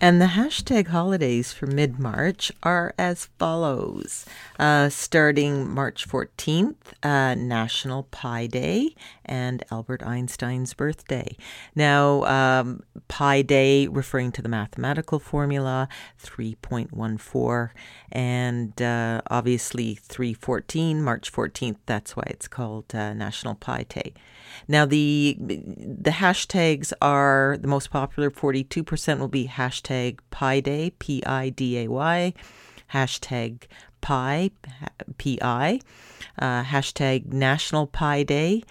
And the hashtag holidays for mid March are as follows. Uh, starting March 14th, uh, National Pi Day and Albert Einstein's birthday. Now, um, Pi Day referring to the mathematical formula 3.14, and uh, obviously 314, March 14th, that's why it's called uh, National Pi Day. Now, the, the hashtags are the most popular 42% will be hashtag hashtag Pi Day, P I D A Y, hashtag Pi, P I, uh, hashtag National Pi Day.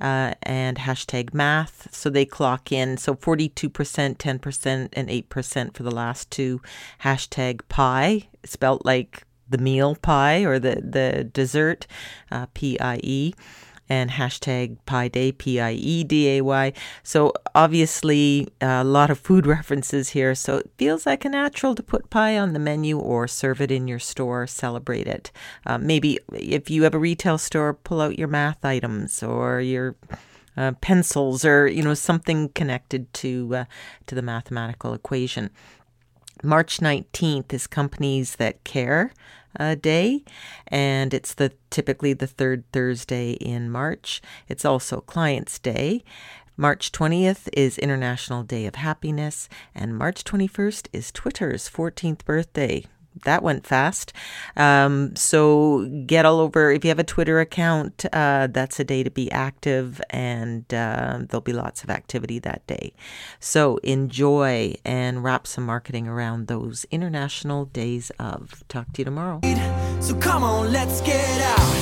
Uh, and hashtag math. So they clock in. So 42%, 10%, and 8% for the last two. Hashtag pie, spelt like the meal pie or the, the dessert, uh, P I E and hashtag Pie Day, P I E D A Y. So obviously, a lot of food references here. So it feels like a natural to put pie on the menu or serve it in your store, celebrate it. Uh, maybe if you have a retail store, pull out your math items or your uh, pencils or you know something connected to uh, to the mathematical equation. March 19th is Companies That Care uh, Day, and it's the typically the third Thursday in March. It's also Clients Day. March 20th is International Day of Happiness, and March 21st is Twitter's 14th birthday that went fast. Um, so get all over. If you have a Twitter account, uh, that's a day to be active, and uh, there'll be lots of activity that day. So enjoy and wrap some marketing around those international days of. Talk to you tomorrow. So come on, let's get out.